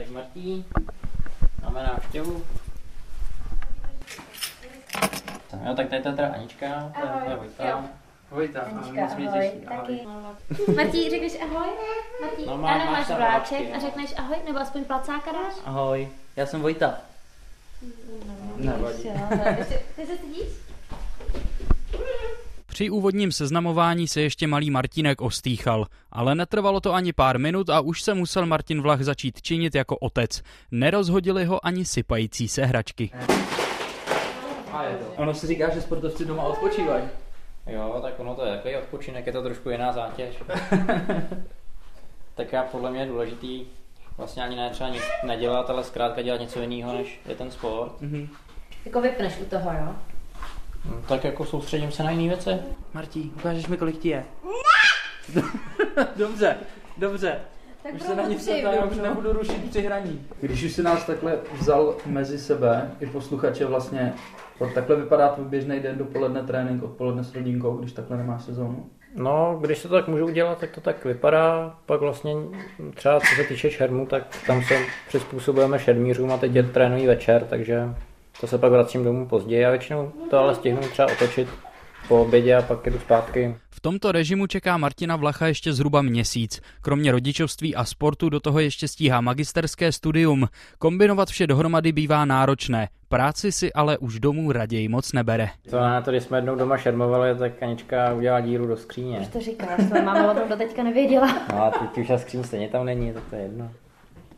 Tak Martí, máme návštěvu. Jo, tak tady to je teda Anička, to je- to je Vojta. Vojta, Anička, moc mě ahoj, těší, taky. Martí, řekneš ahoj? Martí, No, no, má- a máš vláček a jo. řekneš ahoj, nebo aspoň placáka dáš? Ahoj, já jsem Vojta. Nevadí. Jo, ještě- Ty se stydíš? Při úvodním seznamování se ještě malý Martinek ostýchal, ale netrvalo to ani pár minut a už se musel Martin Vlach začít činit jako otec. Nerozhodili ho ani sypající se hračky. A je to. Ono se říká, že sportovci doma odpočívají. Jo, tak ono to je takový odpočinek, je to trošku jiná zátěž. tak já podle mě je důležitý vlastně ani ne třeba nic nedělat, ale zkrátka dělat něco jiného, než je ten sport. Mhm. Jako vypneš u toho, jo? No, tak jako soustředím se na jiné věci. Martí, ukážeš mi, kolik ti je? dobře, dobře. Tak Už se na nic ptá, já už nebudu rušit při hraní. Když už si nás takhle vzal mezi sebe, i posluchače vlastně, tak takhle vypadá tvůj běžný den, dopoledne trénink, odpoledne s rodinkou, když takhle nemáš sezónu? No, když se to tak můžu udělat, tak to tak vypadá. Pak vlastně třeba co se týče šermu, tak tam se přizpůsobujeme šermířům a teď je trénují večer, takže to se pak vracím domů později a většinou to ale stihnu třeba otočit po obědě a pak jdu zpátky. V tomto režimu čeká Martina Vlacha ještě zhruba měsíc. Kromě rodičovství a sportu do toho ještě stíhá magisterské studium. Kombinovat vše dohromady bývá náročné. Práci si ale už domů raději moc nebere. To na to, když jsme jednou doma šermovali, tak Anička udělala díru do skříně. Už to říkáš, to máma o tom doteďka nevěděla. No a teď už ta skříň stejně tam není, tak to je jedno.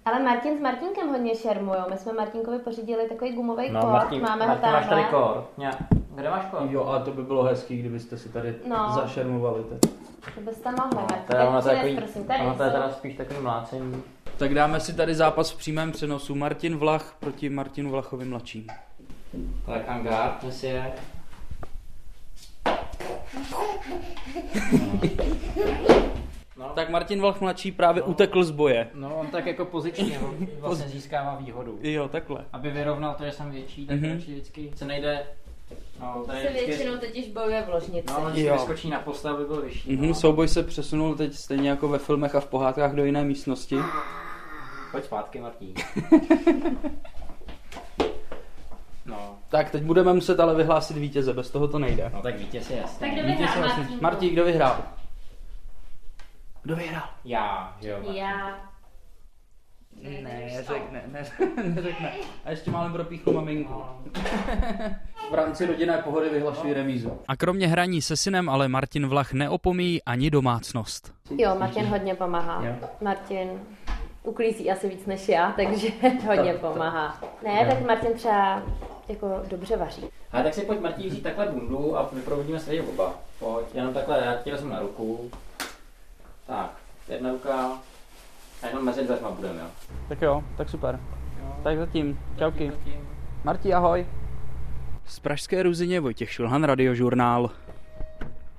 Ale Martin s Martinkem hodně šermujou. My jsme Martinkovi pořídili takový gumový No, kód, Martin, máme ho Martin, máš tady kór. Kde máš kór? Jo, a to by bylo hezký, kdybyste si tady No. zašermovali. Tak. To byste mohli, Martin. Teda ono to, je takový, prosím, tady ono to je teda spíš takový mlácení. Tak dáme si tady zápas v přímém přenosu. Martin Vlach proti Martinu Vlachovi mladším. Tak angár, dnes je. No, Tak Martin Vlach mladší právě utekl z boje. no, on tak jako pozičně on vlastně získává výhodu. Jo, takhle. Aby vyrovnal to, že jsem větší, tak Mhm. mm-hmm. radši vždycky se nejde... No, tady Se vždycky, většinou totiž bojuje v ložnici. no, on Jo. vyskočí na postel, aby byl vyšší. Mhm, no. souboj se přesunul teď stejně jako ve filmech a v pohádkách do jiné místnosti. Pojď zpátky, Martin. no, Tak, teď budeme muset ale vyhlásit vítěze, bez toho to nejde. no tak vítěz je jasný. Tak kdo Vítěz vyhrál, je jasný. Martínku? Martí, kdo vyhrál? Kdo vyhrál? Já, jo. Martin. Já. Ne, řekne, ne, neřekne. A ještě málem propíchnu maminku. V rámci rodinné pohody vyhlašuji remízu. A kromě hraní se synem ale Martin Vlach neopomíjí ani domácnost. Jo, Martin hodně pomáhá. Jo. Martin uklízí asi víc než já, takže hodně pomáhá. Ne, tak Martin třeba jako dobře vaří. Ale tak si pojď Martí vzít takhle bundu a vyprovodíme se tady oba. Pojď, jenom takhle, já ti vezmu na ruku. Jedna ruka. A jenom mezi dveřma budeme, jo. Tak jo, tak super. Tak zatím, čauky. Marti, ahoj. Z Pražské Ruzině Vojtěch Šulhan, Radiožurnál.